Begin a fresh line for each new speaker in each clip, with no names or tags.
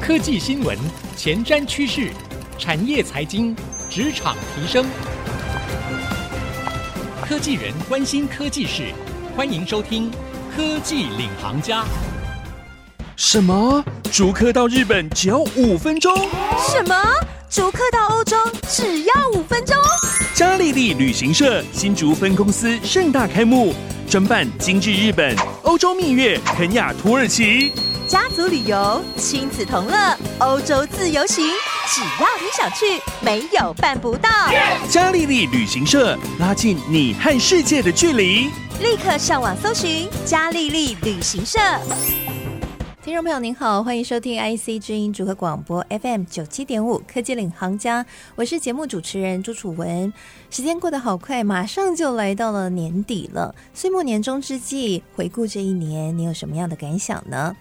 科技新闻、前瞻趋势、产业财经、职场提升，科技人关心科技事，欢迎收听《科技领航家》。
什么？逐客到日本只要五分钟？
什么？逐客到欧洲只要五分钟？
嘉利利旅行社新竹分公司盛大开幕，专办精致日本、欧洲蜜月、肯亚、土耳其。
家族旅游、亲子同乐、欧洲自由行，只要你想去，没有办不到。
嘉利利旅行社拉近你和世界的距离，
立刻上网搜寻嘉利利旅行社。听众朋友您好，欢迎收听 IC 之音竹科广播 FM 九七点五科技领航家，我是节目主持人朱楚文。时间过得好快，马上就来到了年底了，岁末年终之际，回顾这一年，你有什么样的感想呢？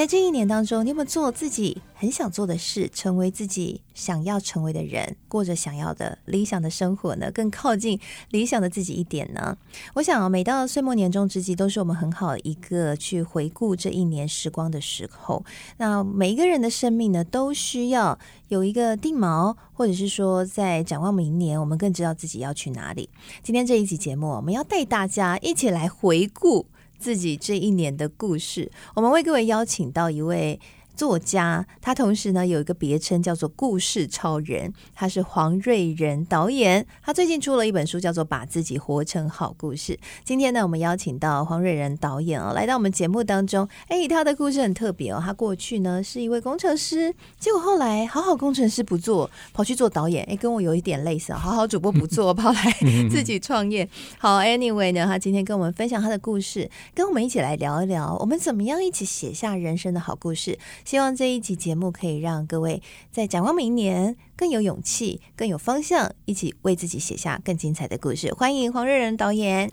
在这一年当中，你有没有做自己很想做的事，成为自己想要成为的人，过着想要的理想的生活呢？更靠近理想的自己一点呢？我想，每到岁末年终之际，都是我们很好一个去回顾这一年时光的时候。那每一个人的生命呢，都需要有一个定锚，或者是说，在展望明年，我们更知道自己要去哪里。今天这一集节目，我们要带大家一起来回顾。自己这一年的故事，我们为各位邀请到一位。作家，他同时呢有一个别称叫做“故事超人”，他是黄瑞仁导演。他最近出了一本书，叫做《把自己活成好故事》。今天呢，我们邀请到黄瑞仁导演哦，来到我们节目当中。哎，他的故事很特别哦，他过去呢是一位工程师，结果后来好好工程师不做，跑去做导演。哎，跟我有一点类似啊，好好主播不做，跑来 自己创业。好，Anyway 呢，他今天跟我们分享他的故事，跟我们一起来聊一聊，我们怎么样一起写下人生的好故事。希望这一集节目可以让各位在展望明年更有勇气、更有方向，一起为自己写下更精彩的故事。欢迎黄瑞仁导演。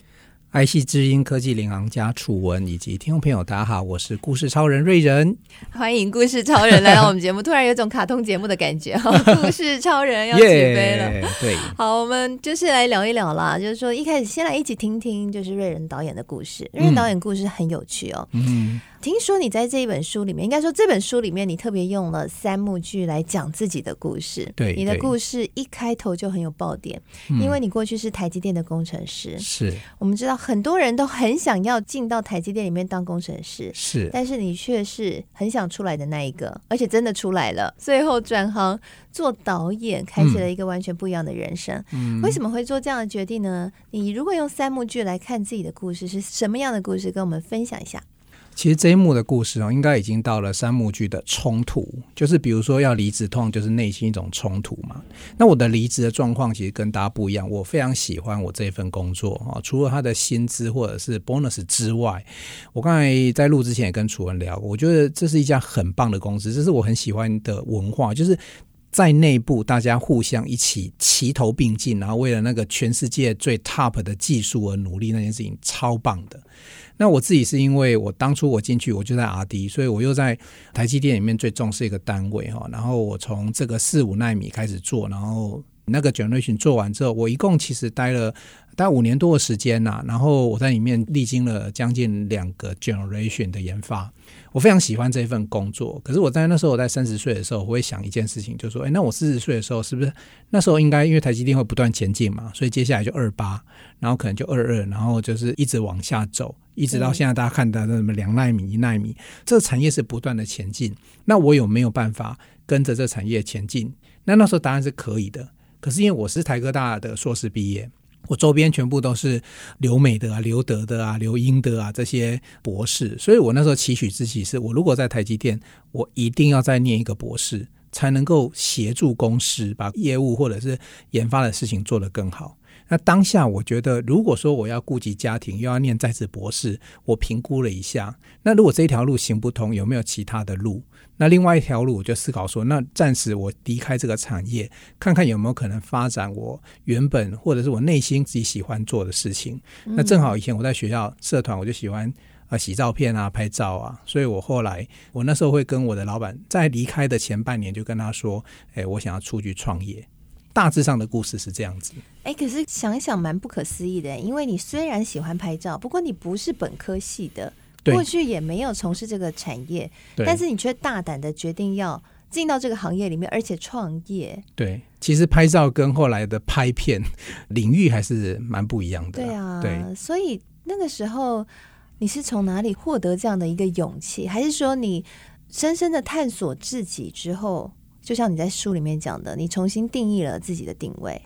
IC 之音科技领航家楚文以及听众朋友，大家好，我是故事超人瑞仁。
欢迎故事超人来到我们节目，突然有种卡通节目的感觉哈！故事超人要起飞了，yeah,
对，
好，我们就是来聊一聊啦，就是说一开始先来一起听听，就是瑞仁导演的故事。瑞仁导演故事很有趣哦，嗯。听说你在这一本书里面，应该说这本书里面，你特别用了三幕剧来讲自己的故事。
对，
你的故事一开头就很有爆点，因为你过去是台积电的工程师。
是，
我们知道很多人都很想要进到台积电里面当工程师，
是，
但是你却是很想出来的那一个，而且真的出来了，最后转行做导演，开启了一个完全不一样的人生。嗯，为什么会做这样的决定呢？你如果用三幕剧来看自己的故事，是什么样的故事？跟我们分享一下。
其实这一幕的故事哦，应该已经到了三幕剧的冲突，就是比如说要离职，通常就是内心一种冲突嘛。那我的离职的状况其实跟大家不一样，我非常喜欢我这份工作啊，除了他的薪资或者是 bonus 之外，我刚才在录之前也跟楚文聊过，我觉得这是一家很棒的公司，这是我很喜欢的文化，就是在内部大家互相一起齐头并进，然后为了那个全世界最 top 的技术而努力，那件事情超棒的。那我自己是因为我当初我进去我就在 R&D，所以我又在台积电里面最重视一个单位哈。然后我从这个四五纳米开始做，然后那个 generation 做完之后，我一共其实待了大概五年多的时间呐。然后我在里面历经了将近两个 generation 的研发，我非常喜欢这份工作。可是我在那时候我在三十岁的时候，我会想一件事情，就是说，哎，那我四十岁的时候是不是那时候应该因为台积电会不断前进嘛，所以接下来就二八，然后可能就二二，然后就是一直往下走。一直到现在，大家看到的什么两纳米、一纳米，这个产业是不断的前进。那我有没有办法跟着这产业前进？那那时候答案是可以的。可是因为我是台科大的硕士毕业，我周边全部都是留美的啊、留德的啊、留英的啊这些博士，所以我那时候期许自己是：我如果在台积电，我一定要再念一个博士，才能够协助公司把业务或者是研发的事情做得更好。那当下，我觉得，如果说我要顾及家庭，又要念在职博士，我评估了一下，那如果这条路行不通，有没有其他的路？那另外一条路，我就思考说，那暂时我离开这个产业，看看有没有可能发展我原本或者是我内心自己喜欢做的事情。那正好以前我在学校社团，我就喜欢啊洗照片啊、拍照啊，所以我后来我那时候会跟我的老板在离开的前半年就跟他说，哎，我想要出去创业。大致上的故事是这样子。
哎，可是想一想蛮不可思议的，因为你虽然喜欢拍照，不过你不是本科系的，过去也没有从事这个产业，但是你却大胆的决定要进到这个行业里面，而且创业。
对，其实拍照跟后来的拍片领域还是蛮不一样的。
对啊，
对，
所以那个时候你是从哪里获得这样的一个勇气？还是说你深深的探索自己之后，就像你在书里面讲的，你重新定义了自己的定位？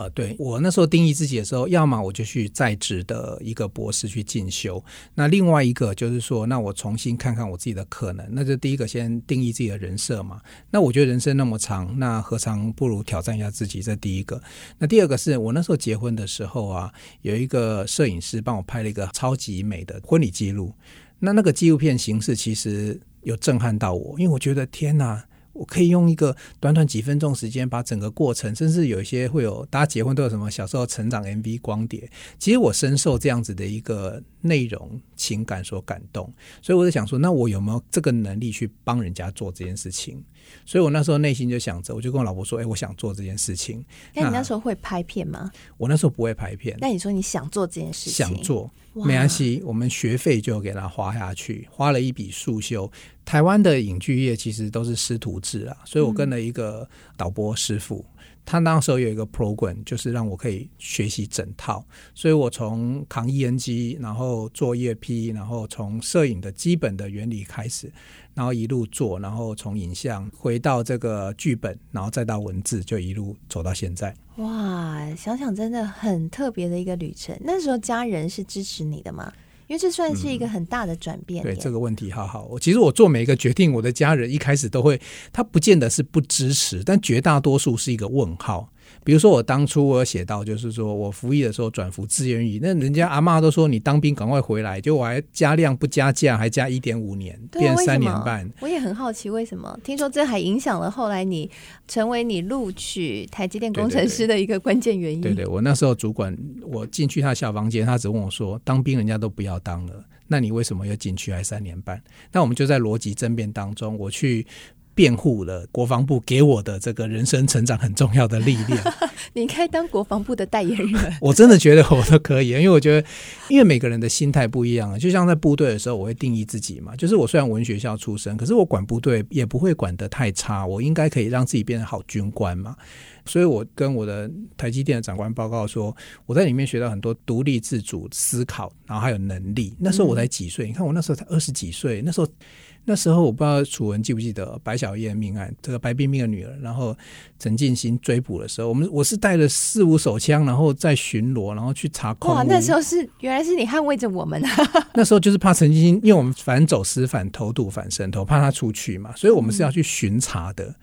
呃，对，我那时候定义自己的时候，要么我就去在职的一个博士去进修，那另外一个就是说，那我重新看看我自己的可能。那就第一个先定义自己的人设嘛。那我觉得人生那么长，那何尝不如挑战一下自己？这第一个。那第二个是我那时候结婚的时候啊，有一个摄影师帮我拍了一个超级美的婚礼记录。那那个纪录片形式其实有震撼到我，因为我觉得天哪！我可以用一个短短几分钟时间，把整个过程，甚至有一些会有大家结婚都有什么小时候成长 MV 光碟。其实我深受这样子的一个内容情感所感动，所以我在想说，那我有没有这个能力去帮人家做这件事情？所以我那时候内心就想着，我就跟我老婆说：“哎，我想做这件事情。”
那你那时候会拍片吗？
我那时候不会拍片。
那你说你想做这件事情？
想做，没关系，我们学费就给他花下去，花了一笔速修。台湾的影剧业其实都是师徒制啊，所以我跟了一个导播师傅。嗯他那时候有一个 program，就是让我可以学习整套，所以我从扛 E N G，，然后做叶 P，然后从摄影的基本的原理开始，然后一路做，然后从影像回到这个剧本，然后再到文字，就一路走到现在。
哇，想想真的很特别的一个旅程。那时候家人是支持你的吗？因为这算是一个很大的转变。嗯。
对这个问题，好好。我其实我做每一个决定，我的家人一开始都会，他不见得是不支持，但绝大多数是一个问号。比如说，我当初我有写到，就是说我服役的时候转服志愿役，那人家阿妈都说你当兵赶快回来，就我还加量不加价，还加一点五年，变三年半。
我也很好奇为什么？听说这还影响了后来你成为你录取台积电工程师的一个关键原因。
对对，对，我那时候主管，我进去他小房间，他只问我说：“当兵人家都不要当了，那你为什么要进去还三年半？”那我们就在逻辑争辩当中，我去。辩护了国防部给我的这个人生成长很重要的历练。
你应该当国防部的代言人。
我真的觉得我都可以，因为我觉得，因为每个人的心态不一样啊。就像在部队的时候，我会定义自己嘛，就是我虽然文学校出身，可是我管部队也不会管得太差，我应该可以让自己变成好军官嘛。所以我跟我的台积电的长官报告说，我在里面学到很多独立自主思考，然后还有能力。那时候我才几岁？你看我那时候才二十几岁，那时候。那时候我不知道楚文记不记得白小燕命案，这个白冰冰的女儿，然后陈进兴追捕的时候，我们我是带了四五手枪，然后在巡逻，然后去查控。
哇，那时候是原来是你捍卫着我们啊！
那时候就是怕陈进兴，因为我们反走私、反投毒、反渗透，怕他出去嘛，所以我们是要去巡查的，嗯、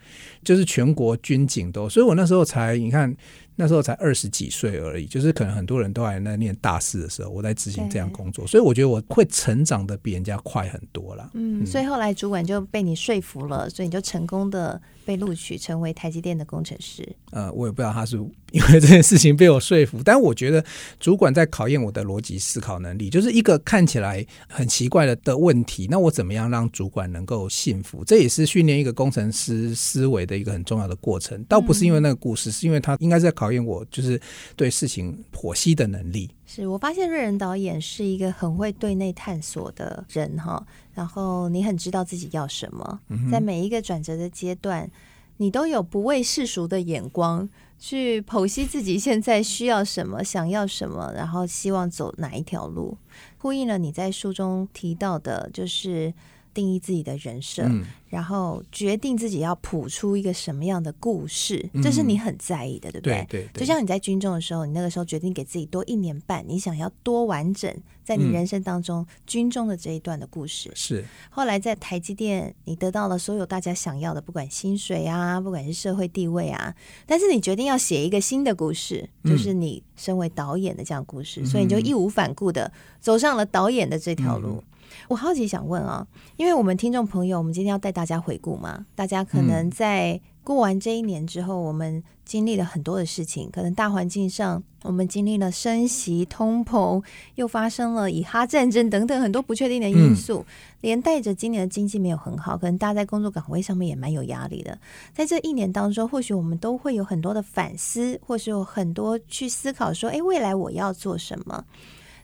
就是全国军警都，所以我那时候才你看。那时候才二十几岁而已，就是可能很多人都还在念大四的时候，我在执行这样工作，所以我觉得我会成长的比人家快很多了。
嗯，所以后来主管就被你说服了，所以你就成功的被录取成为台积电的工程师。呃，
我也不知道他是因为这件事情被我说服，但我觉得主管在考验我的逻辑思考能力，就是一个看起来很奇怪的的问题，那我怎么样让主管能够信服？这也是训练一个工程师思维的一个很重要的过程。倒不是因为那个故事，嗯、是因为他应该在考。考验我就是对事情剖析的能力。
是我发现瑞仁导演是一个很会对内探索的人哈，然后你很知道自己要什么，在每一个转折的阶段，你都有不畏世俗的眼光去剖析自己现在需要什么、想要什么，然后希望走哪一条路，呼应了你在书中提到的，就是。定义自己的人设，嗯，然后决定自己要谱出一个什么样的故事，这是你很在意的，对不对？对，对，对。就像你在军中的时候，你那个时候决定给自己多一年半，你想要多完整，在你人生当中，嗯，军中的这一段的故事。是。后来在台积电，你得到了所有大家想要的，不管薪水啊，不管是社会地位啊，但是你决定要写一个新的故事，就是你身为导演的这样故事，嗯，所以你就义无反顾的走上了导演的这条路。嗯我好奇想问啊，因为我们听众朋友，我们今天要带大家回顾嘛，大家可能在过完这一年之后，我们经历了很多的事情，可能大环境上我们经历了升息、通膨，又发生了以哈战争等等很多不确定的因素，连带着今年的经济没有很好，可能大家在工作岗位上面也蛮有压力的。在这一年当中，或许我们都会有很多的反思，或是有很多去思考说，哎，未来我要做什么？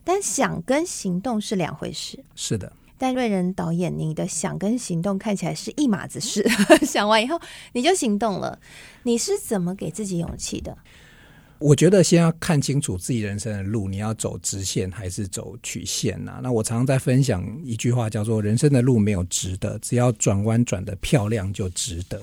但想跟行动是两回事。
是的，
但瑞仁导演，你的想跟行动看起来是一码子事，想完以后你就行动了。你是怎么给自己勇气的？
我觉得先要看清楚自己人生的路，你要走直线还是走曲线呐、啊？那我常常在分享一句话，叫做“人生的路没有直的，只要转弯转得漂亮就值得”。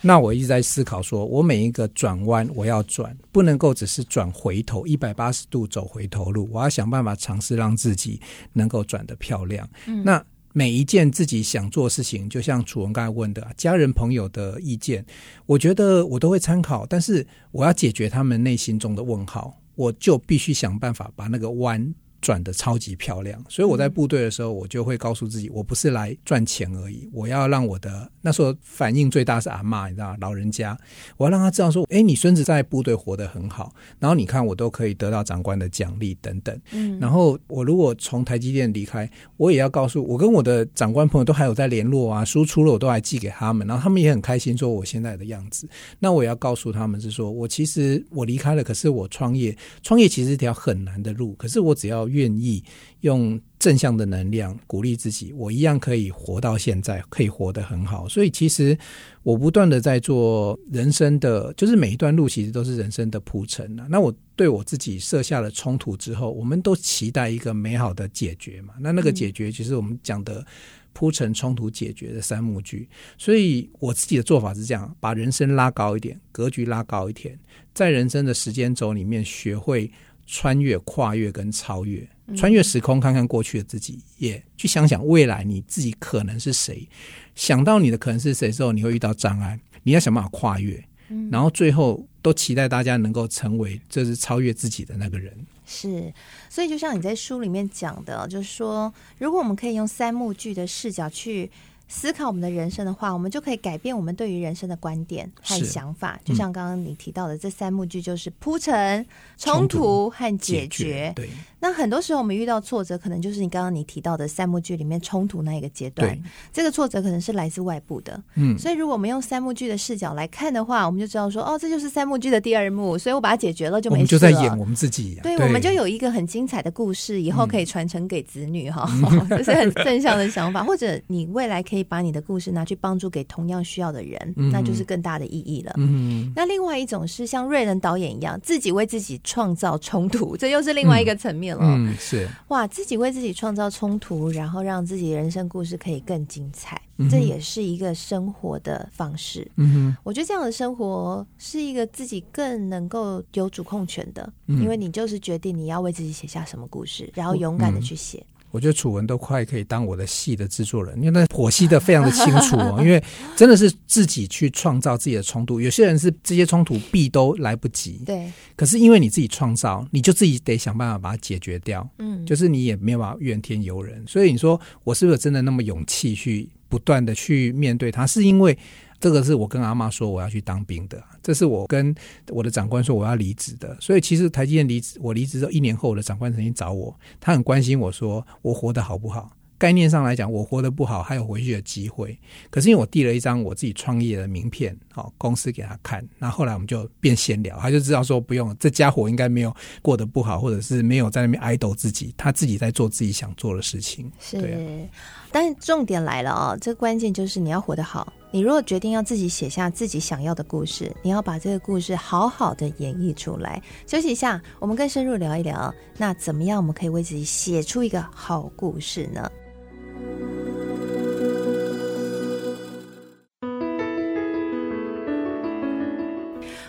那我一直在思考说，说我每一个转弯，我要转，不能够只是转回头一百八十度走回头路，我要想办法尝试让自己能够转得漂亮。嗯、那。每一件自己想做的事情，就像楚文刚才问的，家人朋友的意见，我觉得我都会参考，但是我要解决他们内心中的问号，我就必须想办法把那个弯。转的超级漂亮，所以我在部队的时候，我就会告诉自己，我不是来赚钱而已，我要让我的那时候反应最大是阿妈，你知道老人家，我要让他知道说，哎，你孙子在部队活得很好，然后你看我都可以得到长官的奖励等等。嗯，然后我如果从台积电离开，我也要告诉我跟我的长官朋友都还有在联络啊，输出了我都还寄给他们，然后他们也很开心说我现在的样子。那我也要告诉他们是说我其实我离开了，可是我创业，创业其实是一条很难的路，可是我只要。愿意用正向的能量鼓励自己，我一样可以活到现在，可以活得很好。所以，其实我不断的在做人生的，就是每一段路其实都是人生的铺陈啊。那我对我自己设下了冲突之后，我们都期待一个美好的解决嘛。那那个解决，就是我们讲的铺陈、冲突、解决的三幕剧。所以，我自己的做法是这样：把人生拉高一点，格局拉高一点，在人生的时间轴里面学会。穿越、跨越跟超越，穿越时空，看看过去的自己，也去想想未来你自己可能是谁。想到你的可能是谁之后，你会遇到障碍，你要想办法跨越。然后最后都期待大家能够成为，这是超越自己的那个人。
是，所以就像你在书里面讲的，就是说，如果我们可以用三幕剧的视角去。思考我们的人生的话，我们就可以改变我们对于人生的观点和想法。就像刚刚你提到的，这三幕剧就是铺陈、冲突和解决。那很多时候我们遇到挫折，可能就是你刚刚你提到的三幕剧里面冲突那一个阶段。对。这个挫折可能是来自外部的。嗯。所以如果我们用三幕剧的视角来看的话，我们就知道说，哦，这就是三幕剧的第二幕。所以我把它解决了，就没事了。我们就
在演我们自己。
对，对我们就有一个很精彩的故事，以后可以传承给子女哈，这、嗯、是很正向的想法。或者你未来可以。可以把你的故事拿去帮助给同样需要的人，嗯、那就是更大的意义了。嗯、那另外一种是像瑞仁导演一样，自己为自己创造冲突，这又是另外一个层面了。
嗯，是
哇，自己为自己创造冲突，然后让自己人生故事可以更精彩，嗯、这也是一个生活的方式。嗯，我觉得这样的生活是一个自己更能够有主控权的，嗯、因为你就是决定你要为自己写下什么故事，然后勇敢的去写。嗯
我觉得楚文都快可以当我的戏的制作人，因为那剖析的非常的清楚哦。因为真的是自己去创造自己的冲突，有些人是这些冲突避都来不及。
对。
可是因为你自己创造，你就自己得想办法把它解决掉。嗯。就是你也没有办法怨天尤人，所以你说我是不是真的那么勇气去不断的去面对它？是因为。这个是我跟阿妈说我要去当兵的，这是我跟我的长官说我要离职的。所以其实台积电离职，我离职之后一年后，我的长官曾经找我，他很关心我说我活得好不好。概念上来讲，我活得不好，还有回去的机会。可是因为我递了一张我自己创业的名片，好公司给他看，那后来我们就变闲聊，他就知道说不用，这家伙应该没有过得不好，或者是没有在那边 idle 自己，他自己在做自己想做的事情。
是，对啊，但重点来了啊，这个关键就是你要活得好。你如果决定要自己写下自己想要的故事，你要把这个故事好好的演绎出来。休息一下，我们更深入聊一聊，那怎么样我们可以为自己写出一个好故事呢？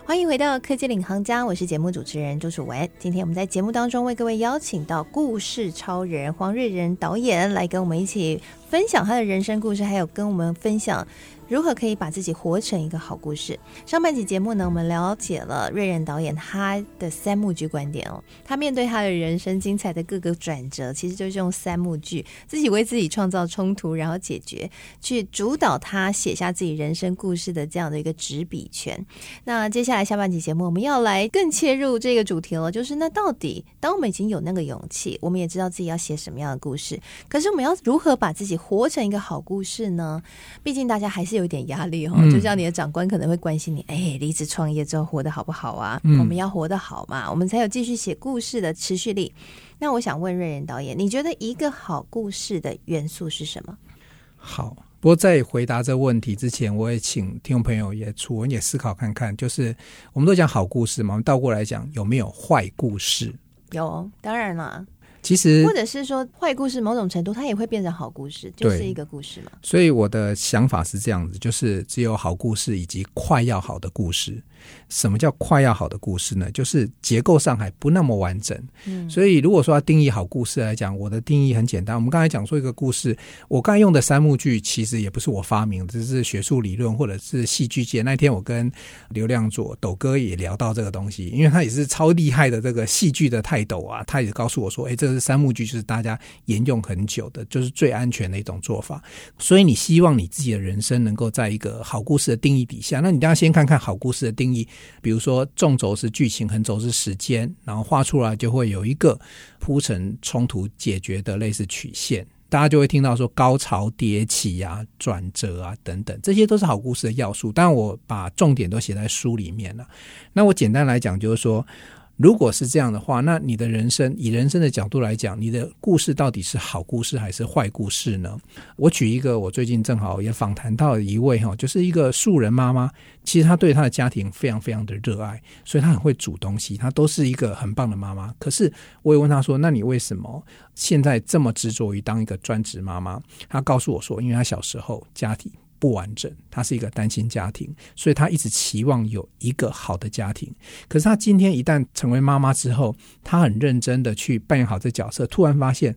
欢迎回到科技领航家，我是节目主持人朱楚文。今天我们在节目当中为各位邀请到故事超人黄瑞仁导演来跟我们一起分享他的人生故事，还有跟我们分享。如何可以把自己活成一个好故事？上半集节目呢，我们了解了瑞仁导演他的三幕剧观点哦。他面对他的人生精彩的各个转折，其实就是用三幕剧，自己为自己创造冲突，然后解决，去主导他写下自己人生故事的这样的一个执笔权。那接下来下半集节目，我们要来更切入这个主题了，就是那到底当我们已经有那个勇气，我们也知道自己要写什么样的故事，可是我们要如何把自己活成一个好故事呢？毕竟大家还是有点压力哦。
嗯、
就像你的长官可能会关心你，哎，离职创业之后活得好不好啊？
嗯、
我们要活得好嘛，我们才有继续写故事的持续力。那我想问瑞仁导演，你觉得一个好故事的元素是什么？
好，不过在回答这个问题之前，我也请听众朋友也楚文也思考看看，就是我们都讲好故事嘛，我们倒过来讲，有没有坏故事？
有，当然了。
其实，
或者是说坏故事，某种程度它也会变成好故事，就是一个故事嘛。
所以我的想法是这样子，就是只有好故事以及快要好的故事。什么叫快要好的故事呢？就是结构上还不那么完整。嗯，所以如果说要定义好故事来讲，我的定义很简单。我们刚才讲说一个故事，我刚才用的三幕剧其实也不是我发明的，这是学术理论或者是戏剧界。那天我跟刘亮佐斗哥也聊到这个东西，因为他也是超厉害的这个戏剧的泰斗啊，他也告诉我说，哎，这这是三幕剧，就是大家沿用很久的，就是最安全的一种做法。所以你希望你自己的人生能够在一个好故事的定义底下，那你当然先看看好故事的定义。比如说，纵轴是剧情，横轴是时间，然后画出来就会有一个铺陈冲突解决的类似曲线，大家就会听到说高潮迭起啊、转折啊等等，这些都是好故事的要素。但，我把重点都写在书里面了。那我简单来讲，就是说。如果是这样的话，那你的人生以人生的角度来讲，你的故事到底是好故事还是坏故事呢？我举一个，我最近正好也访谈到一位哈，就是一个素人妈妈，其实她对她的家庭非常非常的热爱，所以她很会煮东西，她都是一个很棒的妈妈。可是我也问她说：“那你为什么现在这么执着于当一个专职妈妈？”她告诉我说：“因为她小时候家庭。”不完整，他是一个单亲家庭，所以他一直期望有一个好的家庭。可是他今天一旦成为妈妈之后，他很认真的去扮演好这角色，突然发现，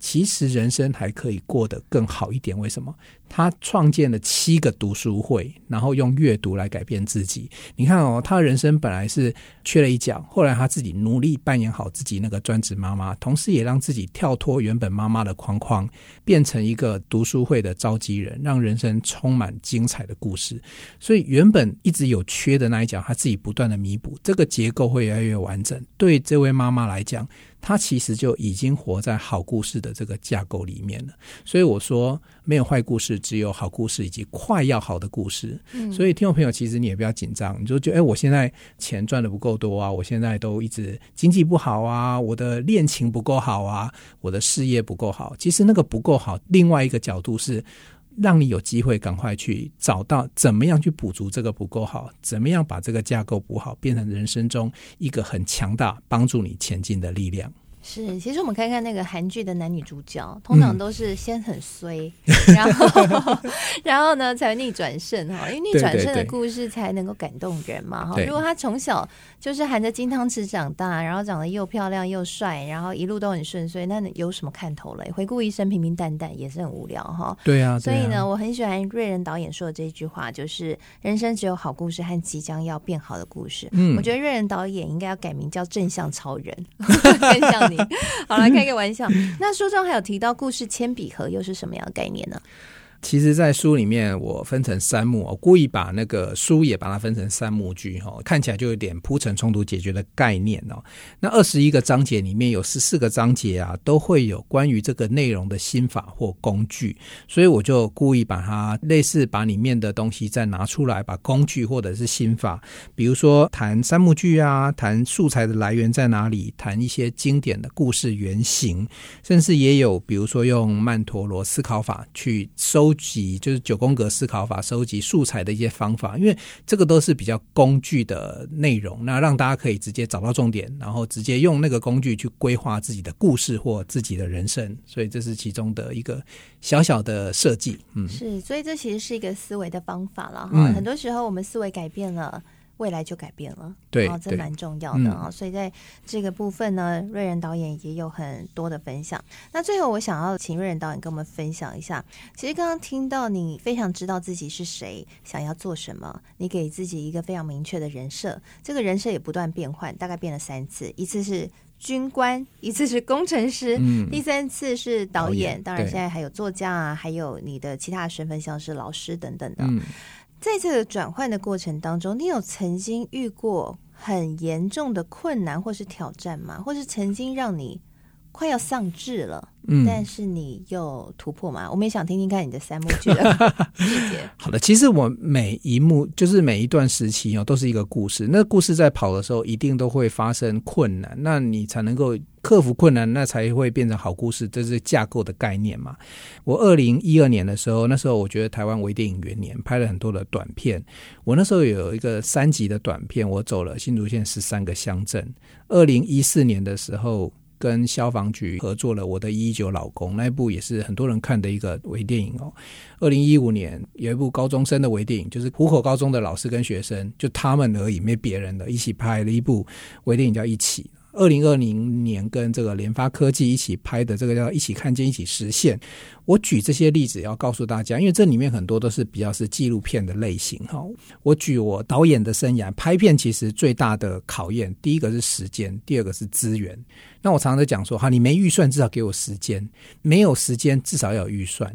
其实人生还可以过得更好一点。为什么？他创建了七个读书会，然后用阅读来改变自己。你看哦，他的人生本来是缺了一角，后来他自己努力扮演好自己那个专职妈妈，同时也让自己跳脱原本妈妈的框框，变成一个读书会的召集人，让人生充满精彩的故事。所以原本一直有缺的那一角，他自己不断的弥补，这个结构会越来越完整。对这位妈妈来讲，她其实就已经活在好故事的这个架构里面了。所以我说，没有坏故事。只有好故事以及快要好的故事，嗯，所以听众朋友，其实你也不要紧张，你就觉得哎，我现在钱赚的不够多啊，我现在都一直经济不好啊，我的恋情不够好啊，我的事业不够好。其实那个不够好，另外一个角度是让你有机会赶快去找到怎么样去补足这个不够好，怎么样把这个架构补好，变成人生中一个很强大帮助你前进的力量。
是，其实我们看看那个韩剧的男女主角，通常都是先很衰，嗯、然后 然后呢才逆转胜哈，因为逆转胜的故事才能够感动人嘛哈。如果他从小就是含着金汤匙长大，然后长得又漂亮又帅，然后一路都很顺遂，那有什么看头嘞？回顾一生平平淡淡也是很无聊哈。
对啊，
所以呢，我很喜欢瑞仁导演说的这句话，就是人生只有好故事和即将要变好的故事。嗯，我觉得瑞仁导演应该要改名叫正向超人，更 好了，开个玩笑。那书中还有提到故事铅笔盒，又是什么样的概念呢？
其实，在书里面我分成三幕，我故意把那个书也把它分成三幕剧，哈，看起来就有点铺陈冲突解决的概念哦。那二十一个章节里面有十四个章节啊，都会有关于这个内容的心法或工具，所以我就故意把它类似把里面的东西再拿出来，把工具或者是心法，比如说谈三幕剧啊，谈素材的来源在哪里，谈一些经典的故事原型，甚至也有比如说用曼陀罗思考法去收。收集就是九宫格思考法，收集素材的一些方法，因为这个都是比较工具的内容，那让大家可以直接找到重点，然后直接用那个工具去规划自己的故事或自己的人生，所以这是其中的一个小小的设计。嗯，
是，所以这其实是一个思维的方法了哈。嗯，很多时候我们思维改变了。未来就改变了，
对，
哦，这蛮重要的啊，嗯。所以在这个部分呢，瑞仁导演也有很多的分享。那最后，我想要请瑞仁导演跟我们分享一下。其实刚刚听到你非常知道自己是谁，想要做什么，你给自己一个非常明确的人设。这个人设也不断变换，大概变了三次，一次是军官，一次是工程师，嗯，第三次是导演。导演，当然，现在还有作家啊，还有你的其他的身份，像是老师等等的。嗯在这个转换的过程当中，你有曾经遇过很严重的困难或是挑战吗？或是曾经让你快要丧志了，
嗯，
但是你又突破嘛？我们也想听听看你的三幕剧的 细节。
好的，其实我每一幕就是每一段时期哦，都是一个故事。那故事在跑的时候，一定都会发生困难，那你才能够克服困难，那才会变成好故事。这是架构的概念嘛？我二零一二年的时候，那时候我觉得台湾微电影元年，拍了很多的短片。我那时候有一个三集的短片，我走了新竹县十三个乡镇。二零一四年的时候。跟消防局合作了《我的一一九老公》那一部也是很多人看的一个微电影哦。二零一五年有一部高中生的微电影，就是湖口高中的老师跟学生，就他们而已，没别人的，一起拍了一部微电影叫《一起》。二零二零年跟这个联发科技一起拍的这个叫《一起看见，一起实现》。我举这些例子要告诉大家，因为这里面很多都是比较是纪录片的类型哈。我举我导演的生涯，拍片其实最大的考验，第一个是时间，第二个是资源。那我常常在讲说，哈，你没预算，至少给我时间；没有时间，至少要有预算。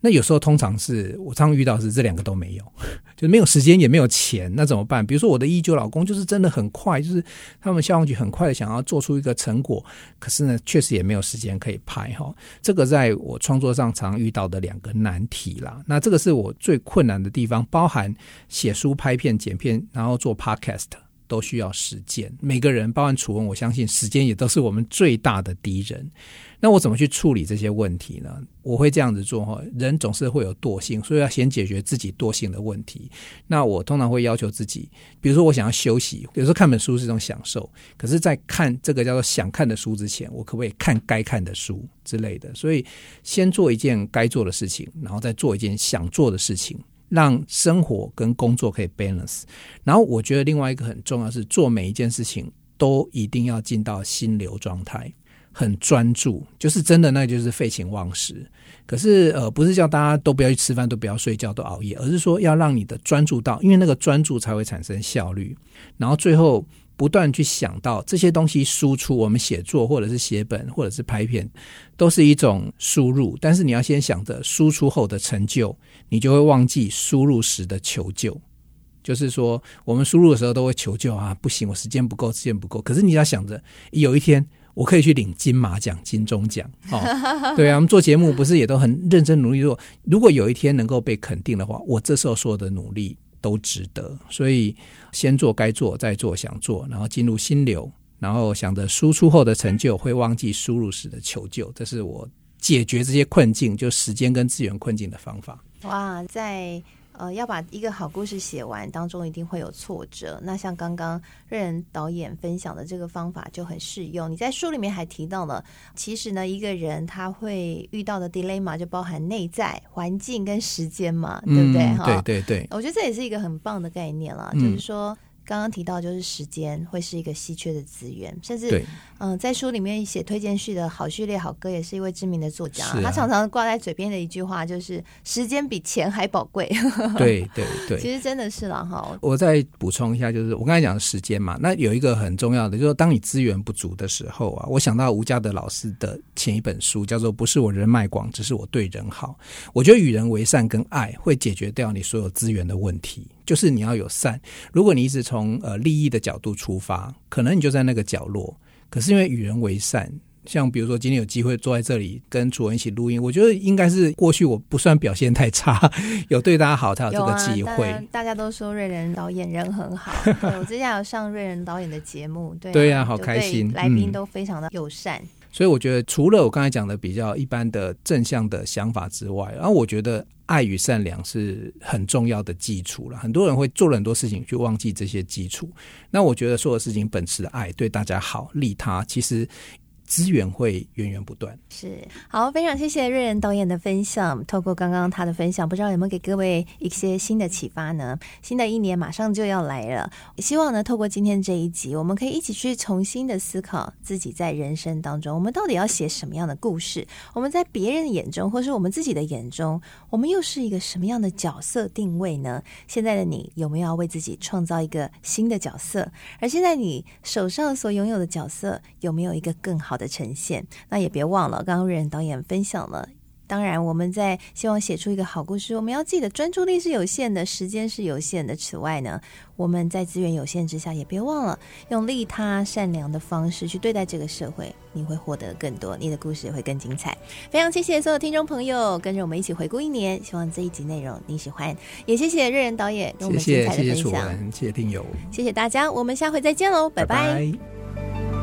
那有时候通常是我常常遇到是这两个都没有，就是没有时间也没有钱，那怎么办？比如说我的一九老公就是真的很快，就是他们消防局很快的想要做出一个成果，可是呢，确实也没有时间可以拍哈。这个在我创作上常遇到的两个难题啦。那这个是我最困难的地方，包含写书、拍片、剪片，然后做 podcast。都需要时间，每个人，包含楚文，我相信时间也都是我们最大的敌人。那我怎么去处理这些问题呢？我会这样子做哈，人总是会有惰性，所以要先解决自己惰性的问题。那我通常会要求自己，比如说我想要休息，有时候看本书是一种享受，可是，在看这个叫做想看的书之前，我可不可以看该看的书之类的？所以，先做一件该做的事情，然后再做一件想做的事情。让生活跟工作可以 balance，然后我觉得另外一个很重要是做每一件事情都一定要进到心流状态，很专注，就是真的那就是废寝忘食。可是呃，不是叫大家都不要去吃饭，都不要睡觉，都熬夜，而是说要让你的专注到，因为那个专注才会产生效率，然后最后。不断去想到这些东西输出，我们写作或者是写本或者是拍片，都是一种输入。但是你要先想着输出后的成就，你就会忘记输入时的求救。就是说，我们输入的时候都会求救啊，不行，我时间不够，时间不够。可是你要想着，有一天我可以去领金马奖、金钟奖。哦，对啊，我们做节目不是也都很认真努力做？如果有一天能够被肯定的话，我这时候所有的努力。都值得，所以先做该做，再做想做，然后进入心流，然后想着输出后的成就，会忘记输入时的求救。这是我解决这些困境，就时间跟资源困境的方法。
哇，在。呃，要把一个好故事写完，当中一定会有挫折。那像刚刚瑞仁导演分享的这个方法就很适用。你在书里面还提到了，其实呢，一个人他会遇到的 dilemma 就包含内在环境跟时间嘛，对不对？
嗯，对对对，
我觉得这也是一个很棒的概念啦，嗯，就是说。刚刚提到，就是时间会是一个稀缺的资源，甚至嗯、呃，在书里面写推荐序的好序列好哥也是一位知名的作家，啊、他常常挂在嘴边的一句话就是“时间比钱还宝贵 ”。
对对对，
其实真的是了哈。
我再补充一下，就是我刚才讲的时间嘛，那有一个很重要的，就是当你资源不足的时候啊，我想到吴家德老师的前一本书叫做《不是我人脉广，只是我对人好》。我觉得与人为善跟爱会解决掉你所有资源的问题。就是你要有善，如果你一直从呃利益的角度出发，可能你就在那个角落。可是因为与人为善，像比如说今天有机会坐在这里跟楚文一起录音，我觉得应该是过去我不算表现太差，有对大家好才有这个机会。
啊、大家都说瑞仁导演人很好，我之前有上瑞仁导演的节目，对、啊、
对呀、啊，好开心，
来宾都非常的友善。嗯
所以我觉得，除了我刚才讲的比较一般的正向的想法之外，然后我觉得爱与善良是很重要的基础了。很多人会做了很多事情，去忘记这些基础。那我觉得，所有事情本持爱，对大家好，利他，其实。资源会源源不断。是，
好，非常谢谢瑞仁导演的分享。透过刚刚他的分享，不知道有没有给各位一些新的启发呢？新的一年马上就要来了，希望呢，透过今天这一集，我们可以一起去重新的思考自己在人生当中，我们到底要写什么样的故事？我们在别人的眼中，或是我们自己的眼中，我们又是一个什么样的角色定位呢？现在的你有没有要为自己创造一个新的角色？而现在你手上所拥有的角色，有没有一个更好的呈现，那也别忘了，刚刚瑞仁导演分享了当然，我们在希望写出一个好故事，我们要记得专注力是有限的，时间是有限的。此外呢，我们在资源有限之下，也别忘了用利他、善良的方式去对待这个社会，你会获得更多，你的故事也会更精彩。非常谢谢所有听众朋友跟着我们一起回顾一年，希望这一集内容你喜欢，也谢谢瑞仁导演跟我们精彩的分享，
谢谢，谢谢，谢谢听友，
谢谢大家，我们下回再见喽，拜拜。拜拜。